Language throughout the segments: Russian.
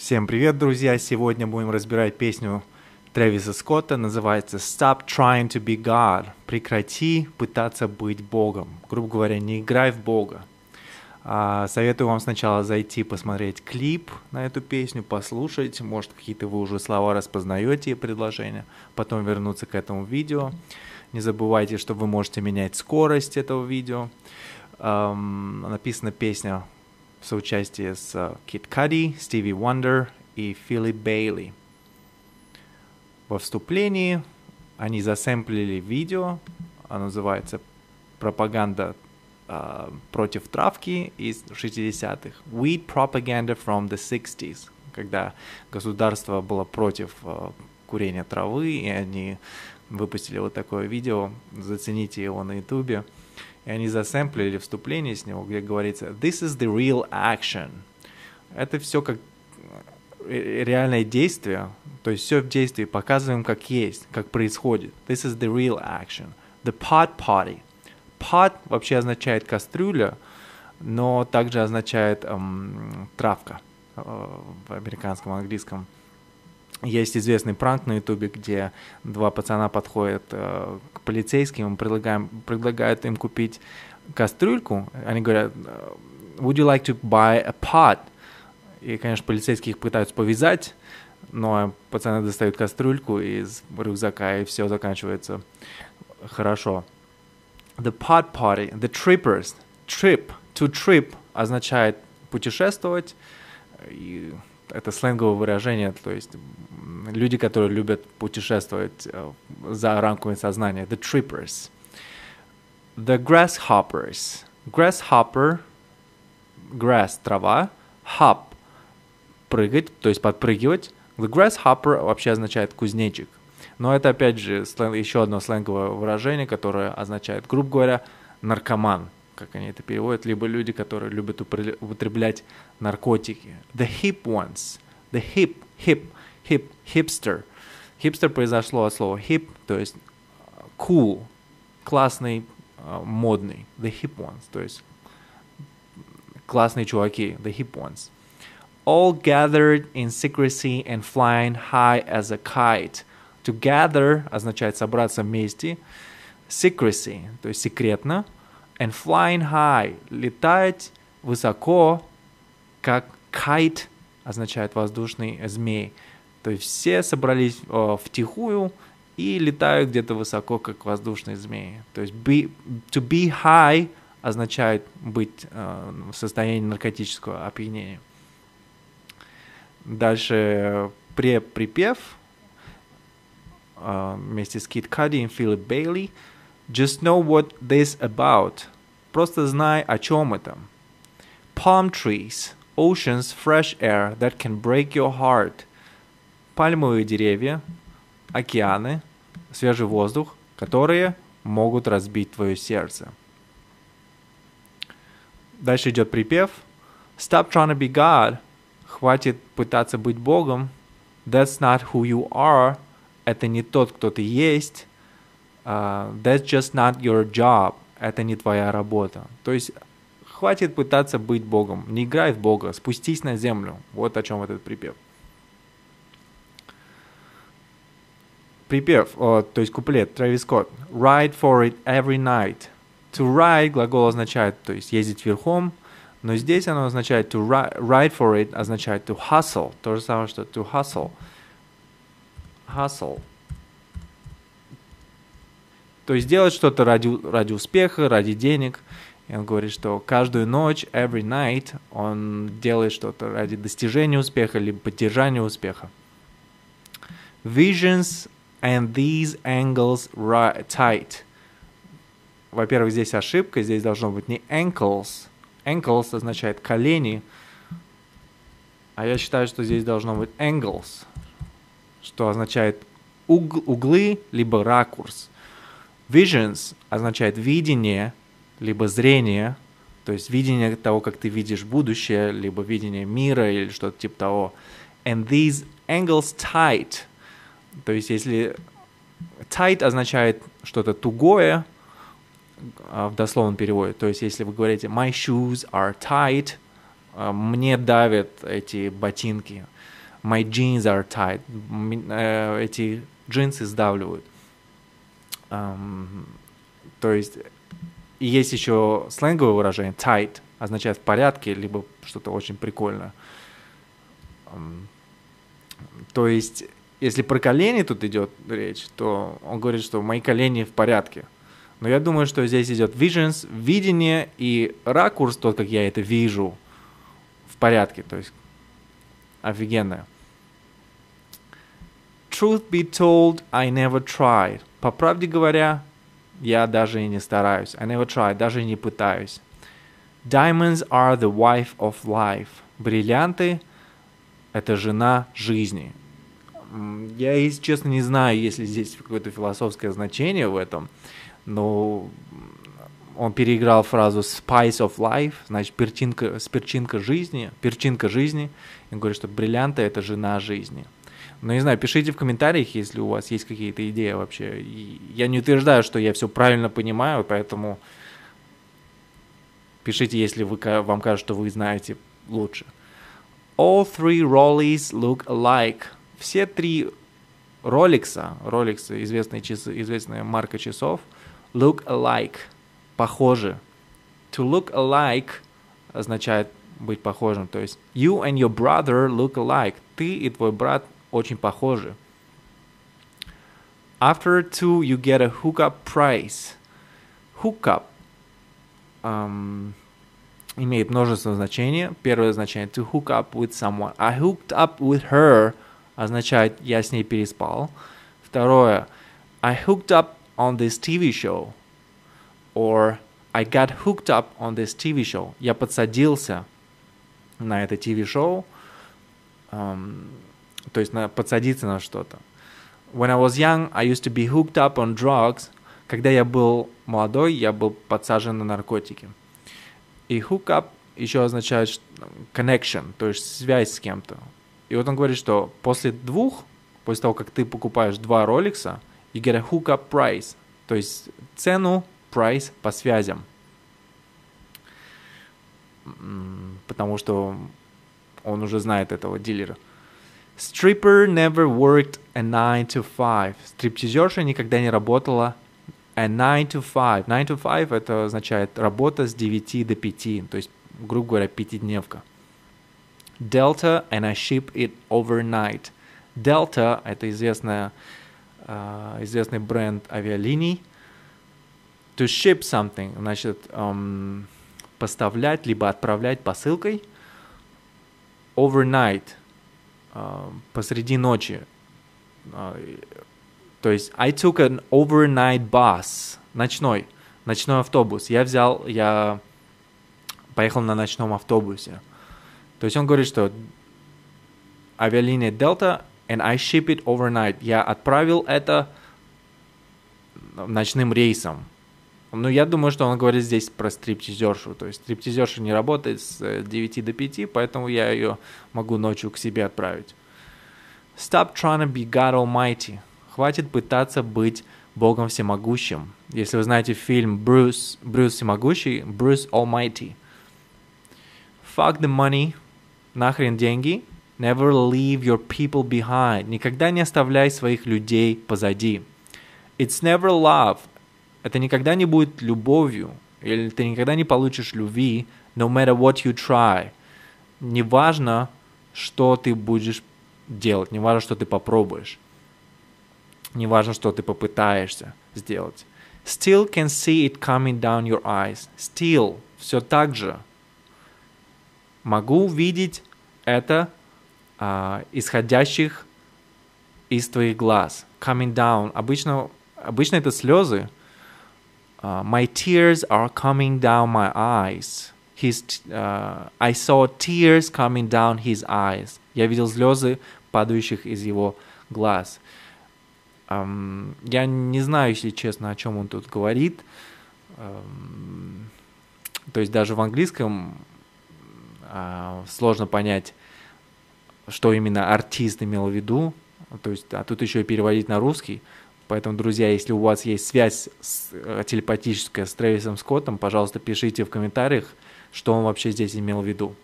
Всем привет, друзья! Сегодня будем разбирать песню Трэвиса Скотта, называется «Stop trying to be God» – «Прекрати пытаться быть Богом». Грубо говоря, не играй в Бога. А, советую вам сначала зайти посмотреть клип на эту песню, послушать, может какие-то вы уже слова распознаете и предложения, потом вернуться к этому видео. Не забывайте, что вы можете менять скорость этого видео. Um, написана песня в соучастии с Кит Кади, Стиви Уандер и Филипп Бейли. Во вступлении они засэмплили видео, оно называется «Пропаганда э, против травки» из 60-х. «Weed Propaganda from the 60s», когда государство было против э, курения травы, и они выпустили вот такое видео, зацените его на ютубе и они засэмплили вступление с него, где говорится «This is the real action». Это все как э, реальное действие, то есть все в действии, показываем как есть, как происходит. This is the real action. The pot party. Pot вообще означает кастрюля, но также означает эм, травка э, в американском английском. Есть известный пранк на ютубе, где два пацана подходят э, к полицейским, предлагаем, предлагают им купить кастрюльку. Они говорят, would you like to buy a pot? И, конечно, полицейские их пытаются повязать, но пацаны достают кастрюльку из рюкзака, и все заканчивается хорошо. The pot party, the trippers, trip, to trip означает путешествовать, и это сленговое выражение, то есть люди, которые любят путешествовать э, за рамками сознания, the trippers. The grasshoppers. Grasshopper, grass – трава, hop – прыгать, то есть подпрыгивать. The grasshopper вообще означает кузнечик. Но это, опять же, еще одно сленговое выражение, которое означает, грубо говоря, наркоман, как они это переводят, либо люди, которые любят употреблять наркотики. The hip ones. The hip, hip – hip, hipster. Hipster произошло от слова hip, то есть cool, классный, модный. The hip ones, то есть классные чуваки, the hip ones. All gathered in secrecy and flying high as a kite. To gather означает собраться вместе. Secrecy, то есть секретно. And flying high, летать высоко, как kite означает воздушный змей. То есть все собрались э, втихую и летают где-то высоко, как воздушные змеи. То есть be, to be high означает быть э, в состоянии наркотического опьянения. Дальше припев э, вместе с Кит Кади и Филипп Бейли. Just know what this about. Просто знай, о чем это. Palm trees, oceans, fresh air that can break your heart – пальмовые деревья, океаны, свежий воздух, которые могут разбить твое сердце. Дальше идет припев. Stop trying to be God. Хватит пытаться быть Богом. That's not who you are. Это не тот, кто ты есть. Uh, that's just not your job. Это не твоя работа. То есть хватит пытаться быть Богом. Не играй в Бога. Спустись на землю. Вот о чем этот припев. припев, о, то есть куплет, Трэвис Скотт. Ride for it every night. To ride глагол означает, то есть ездить верхом, но здесь оно означает to ride for it означает to hustle. То же самое, что to hustle. Hustle. То есть делать что-то ради, ради успеха, ради денег. И он говорит, что каждую ночь, every night, он делает что-то ради достижения успеха, либо поддержания успеха. Visions and these angles right, tight. Во-первых, здесь ошибка, здесь должно быть не ankles. Ankles означает колени, а я считаю, что здесь должно быть angles, что означает уг углы, либо ракурс. Visions означает видение, либо зрение, то есть видение того, как ты видишь будущее, либо видение мира или что-то типа того. And these angles tight – то есть если tight означает что-то тугое, а, в дословном переводе, то есть если вы говорите my shoes are tight, а, мне давят эти ботинки. My jeans are tight. Э, эти джинсы сдавливают. Um, то есть и есть еще сленговое выражение tight, означает в порядке, либо что-то очень прикольное. Um, то есть, если про колени тут идет речь, то он говорит, что мои колени в порядке. Но я думаю, что здесь идет visions, видение и ракурс, тот, как я это вижу, в порядке. То есть офигенно. Truth be told, I never tried. По правде говоря, я даже и не стараюсь. I never tried, даже и не пытаюсь. Diamonds are the wife of life. Бриллианты — это жена жизни. Я, если честно, не знаю, есть ли здесь какое-то философское значение в этом но он переиграл фразу spice of life, значит, перчинка, перчинка жизни, перчинка жизни, и говорит, что бриллианты — это жена жизни. Но не знаю, пишите в комментариях, если у вас есть какие-то идеи вообще. Я не утверждаю, что я все правильно понимаю, поэтому пишите, если вы, вам кажется, что вы знаете лучше. All three Rollies look alike. Все три Rolex, Rolex известная, часы, известная марка часов — look alike, похожи. To look alike означает быть похожим. То есть you and your brother look alike. Ты и твой брат очень похожи. After two, you get a hookup price. Hookup um, имеет множество значений. Первое значение to hook up with someone. I hooked up with her означает я с ней переспал. Второе I hooked up on this TV show. Or I got hooked up on this TV show. Я подсадился на это TV-шоу. Um, то есть на, подсадиться на что-то. When I was young, I used to be hooked up on drugs. Когда я был молодой, я был подсажен на наркотики. И hook up еще означает connection, то есть связь с кем-то. И вот он говорит, что после двух, после того, как ты покупаешь два роликса, you get a hookup price, то есть цену, price по связям. Потому что он уже знает этого дилера. Stripper never worked a 9 to 5. Стриптизерша никогда не работала a 9 to 5. 9 to 5 это означает работа с 9 до 5, то есть, грубо говоря, пятидневка. Delta and I ship it overnight. Delta это известная uh, известный бренд авиалиний. To ship something, значит, um, поставлять, либо отправлять посылкой. Overnight, uh, посреди ночи. Uh, то есть, I took an overnight bus, ночной, ночной автобус. Я взял, я поехал на ночном автобусе. То есть он говорит, что авиалиния Delta and I ship it overnight. Я отправил это ночным рейсом. Ну, я думаю, что он говорит здесь про стриптизершу. То есть стриптизерша не работает с 9 э, до 5, поэтому я ее могу ночью к себе отправить. Stop trying to be God Almighty. Хватит пытаться быть Богом Всемогущим. Если вы знаете фильм Брюс, Брюс Всемогущий, Брюс Almighty. Fuck the money. Нахрен деньги. Never leave your people behind. Никогда не оставляй своих людей позади. It's never love. Это никогда не будет любовью. Или ты никогда не получишь любви, no matter what you try. Неважно, что ты будешь делать, неважно, что ты попробуешь. Неважно, что ты попытаешься сделать. Still can see it coming down your eyes. Still, все так же. Могу видеть это uh, исходящих из твоих глаз. Coming down. Обычно, обычно это слезы. Uh, my tears are coming down my eyes. His, uh, I saw tears coming down his eyes. Я видел слезы, падающих из его глаз. Um, я не знаю, если честно, о чем он тут говорит. Um, то есть даже в английском uh, сложно понять, что именно артист имел в виду, то есть, а тут еще и переводить на русский. Поэтому, друзья, если у вас есть связь с, э, телепатическая с Трэвисом Скоттом, пожалуйста, пишите в комментариях, что он вообще здесь имел в виду.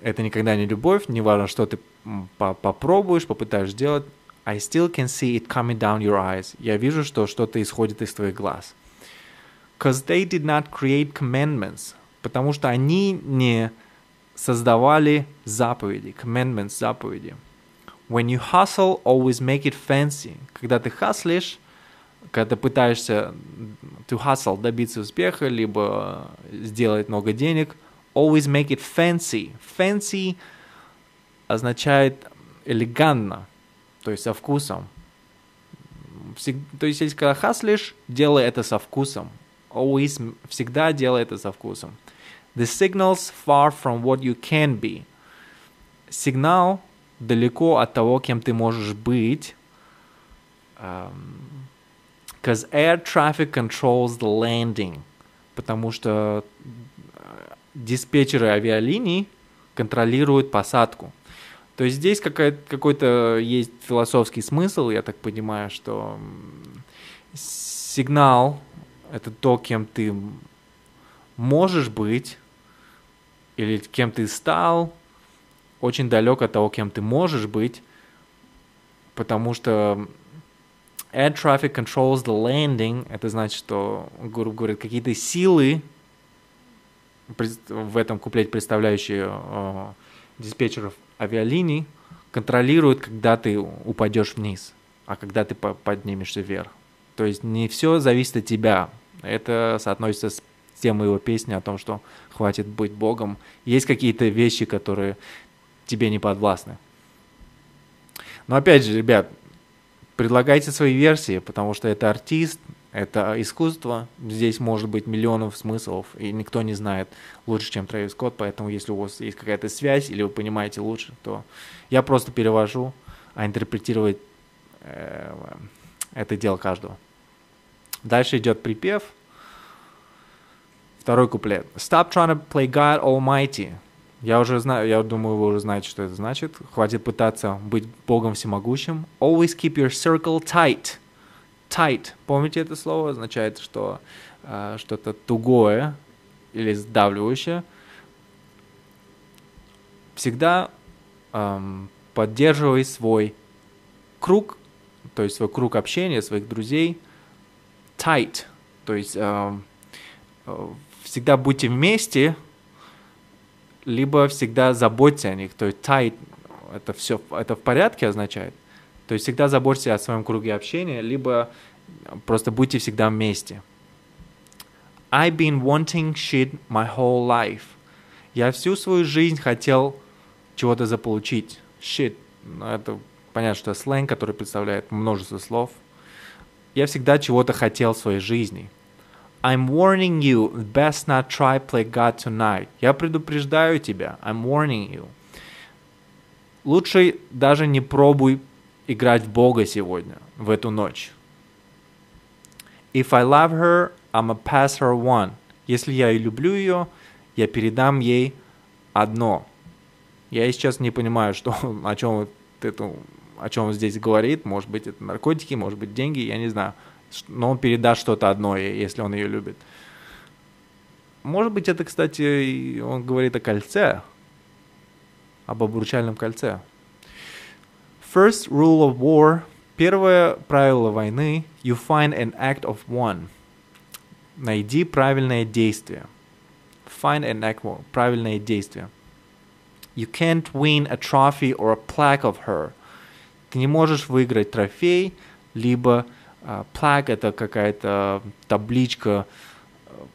это никогда не любовь, не важно, что ты по попробуешь, попытаешься сделать. I still can see it coming down your eyes. Я вижу, что что-то исходит из твоих глаз. Because they did not create commandments. Потому что они не создавали заповеди, commandments, заповеди. When you hustle, always make it fancy. Когда ты хаслишь, когда ты пытаешься to hustle, добиться успеха, либо сделать много денег, always make it fancy. Fancy означает элегантно, то есть со вкусом. То есть, если когда хаслишь, делай это со вкусом. Always, всегда делай это со вкусом. The signal's far from what you can be. Сигнал далеко от того, кем ты можешь быть. Because um, air traffic controls the landing. Потому что диспетчеры авиалиний контролируют посадку. То есть здесь какой-то есть философский смысл, я так понимаю, что сигнал — это то, кем ты можешь быть, или кем ты стал, очень далек от того, кем ты можешь быть, потому что air traffic controls the landing, это значит, что, грубо говоря, какие-то силы в этом куплете представляющие э, диспетчеров авиалиний контролируют, когда ты упадешь вниз, а когда ты поднимешься вверх. То есть не все зависит от тебя. Это соотносится с темой его песни о том, что хватит быть Богом. Есть какие-то вещи, которые тебе не подвластны. Но опять же, ребят, предлагайте свои версии, потому что это артист, это искусство, здесь может быть миллионов смыслов, и никто не знает лучше, чем Трэвис Скотт, поэтому если у вас есть какая-то связь, или вы понимаете лучше, то я просто перевожу, а интерпретировать э, это дело каждого. Дальше идет припев. Второй куплет. Stop trying to play God Almighty. Я уже знаю, я думаю, вы уже знаете, что это значит. Хватит пытаться быть Богом всемогущим. Always keep your circle tight tight, помните это слово, означает, что э, что-то тугое или сдавливающее. Всегда эм, поддерживай свой круг, то есть свой круг общения, своих друзей, tight, то есть эм, э, всегда будьте вместе, либо всегда заботьтесь о них, то есть tight, это все, это в порядке означает. То есть всегда заботьтесь о своем круге общения, либо просто будьте всегда вместе. I've been wanting shit my whole life. Я всю свою жизнь хотел чего-то заполучить. Shit. Ну, это понятно, что сленг, который представляет множество слов. Я всегда чего-то хотел в своей жизни. I'm warning you, best not try play God tonight. Я предупреждаю тебя. I'm warning you. Лучше даже не пробуй играть в Бога сегодня, в эту ночь. If I love her, I'm a pass her one. Если я и люблю ее, я передам ей одно. Я сейчас не понимаю, что, о чем это, о чем он здесь говорит. Может быть, это наркотики, может быть, деньги, я не знаю. Но он передаст что-то одно, если он ее любит. Может быть, это, кстати, он говорит о кольце, об обручальном кольце. First rule of war. Первое правило войны. You find an act of one. Найди правильное действие. Find an act of правильное действие. You can't win a trophy or a plaque of her. Ты не можешь выиграть трофей, либо plaque это какая-то табличка,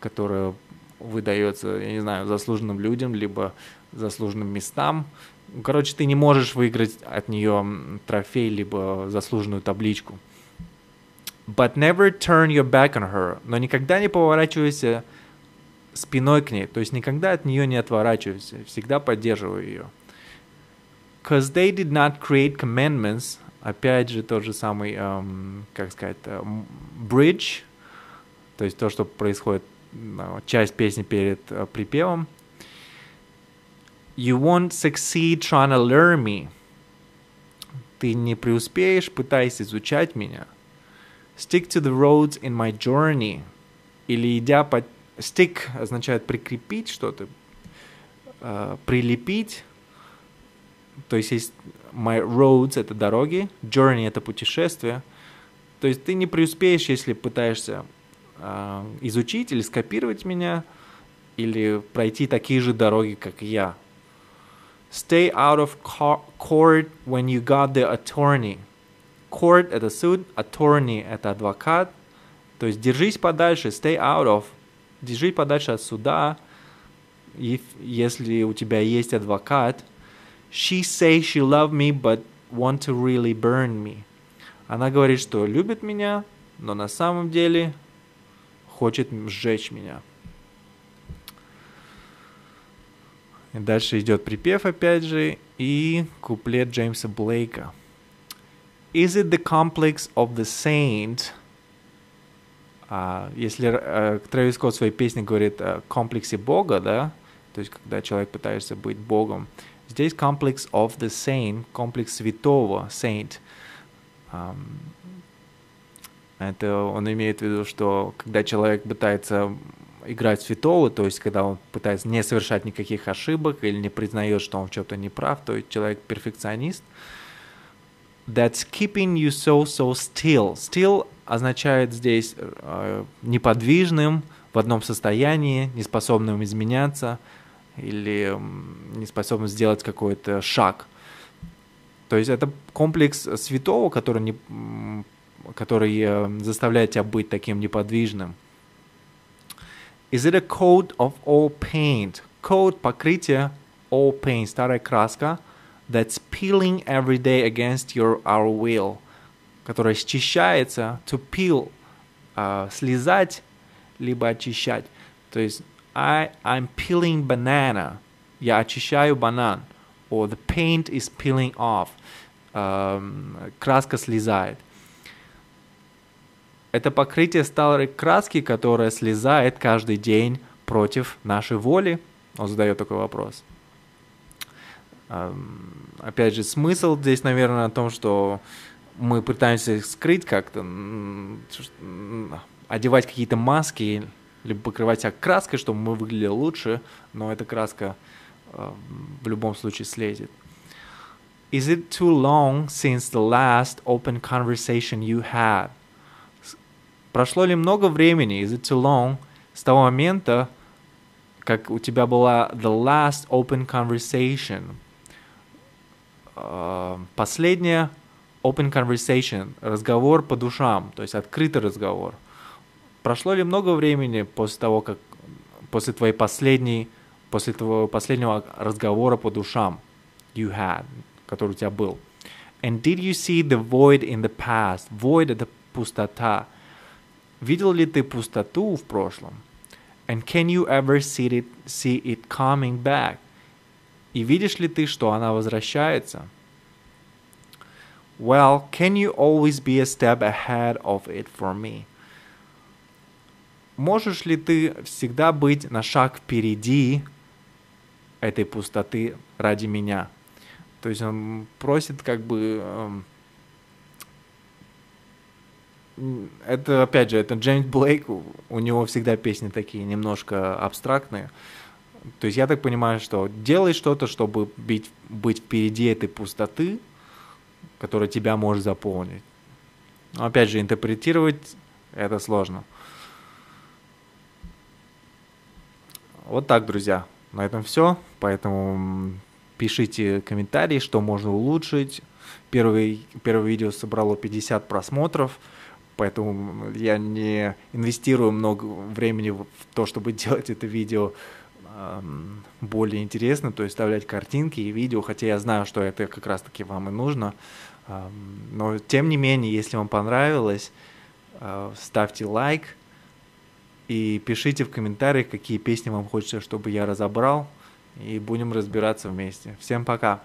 которая выдается, я не знаю, заслуженным людям, либо заслуженным местам. Короче, ты не можешь выиграть от нее трофей, либо заслуженную табличку. But never turn your back on her. Но никогда не поворачивайся спиной к ней. То есть никогда от нее не отворачивайся. Всегда поддерживай ее. Because they did not create commandments. Опять же, тот же самый, um, как сказать, um, bridge. То есть то, что происходит, часть песни перед uh, припевом. You won't succeed trying to learn me. Ты не преуспеешь, пытаясь изучать меня. Stick to the roads in my journey. Или идя по... Stick означает прикрепить что-то, э, прилепить, то есть есть my roads — это дороги, journey — это путешествие. То есть ты не преуспеешь, если пытаешься э, изучить или скопировать меня, или пройти такие же дороги, как я. Stay out of court when you got the attorney. Court — это суд, attorney — это адвокат. То есть держись подальше, stay out of, держись подальше от суда, если у тебя есть адвокат. She say she love me, but want to really burn me. Она говорит, что любит меня, но на самом деле хочет сжечь меня. И дальше идет припев опять же и куплет Джеймса Блейка. Is it the complex of the saint? А, если э, Трэвис Скотт в своей песне говорит о комплексе Бога, да, то есть когда человек пытается быть Богом, здесь комплекс of the saint, комплекс святого, saint. Это он имеет в виду, что когда человек пытается играть святого, то есть когда он пытается не совершать никаких ошибок или не признает, что он в чем-то не прав, то есть человек перфекционист. That's keeping you so so still. Still означает здесь э, неподвижным, в одном состоянии, неспособным изменяться или э, неспособным сделать какой-то шаг. То есть это комплекс святого, который, не, который э, заставляет тебя быть таким неподвижным. Is it a coat of all paint? Coat покрытие all paint, старая краска, that's peeling every day against your our will, которая счищается, to peel, uh, слезать, либо очищать. То есть I, I'm peeling banana, я очищаю банан, or the paint is peeling off, um, краска слезает. Это покрытие старой краски, которая слезает каждый день против нашей воли. Он задает такой вопрос. Опять же, смысл здесь, наверное, о том, что мы пытаемся скрыть как-то, одевать какие-то маски, либо покрывать себя краской, чтобы мы выглядели лучше, но эта краска в любом случае слезет. Is it too long since the last open conversation you had? Прошло ли много времени, is it too long, с того момента, как у тебя была the last open conversation, uh, последняя open conversation, разговор по душам, то есть открытый разговор. Прошло ли много времени после того, как после твоей последней, после твоего последнего разговора по душам you had, который у тебя был? And did you see the void in the past? Void это пустота. Видел ли ты пустоту в прошлом? And can you ever see it, see it coming back? И видишь ли ты, что она возвращается? Well, can you always be a step ahead of it for me? Можешь ли ты всегда быть на шаг впереди этой пустоты ради меня? То есть он просит как бы эм, это, опять же, это Джеймс Блейк, у него всегда песни такие немножко абстрактные. То есть я так понимаю, что делай что-то, чтобы быть, быть впереди этой пустоты, которая тебя может заполнить. Но опять же, интерпретировать это сложно. Вот так, друзья. На этом все. Поэтому пишите комментарии, что можно улучшить. Первый, первое видео собрало 50 просмотров поэтому я не инвестирую много времени в то, чтобы делать это видео более интересным, то есть вставлять картинки и видео, хотя я знаю, что это как раз-таки вам и нужно. Но тем не менее, если вам понравилось, а, ставьте лайк и пишите в комментариях, какие песни вам хочется, чтобы я разобрал, и будем разбираться вместе. Всем пока!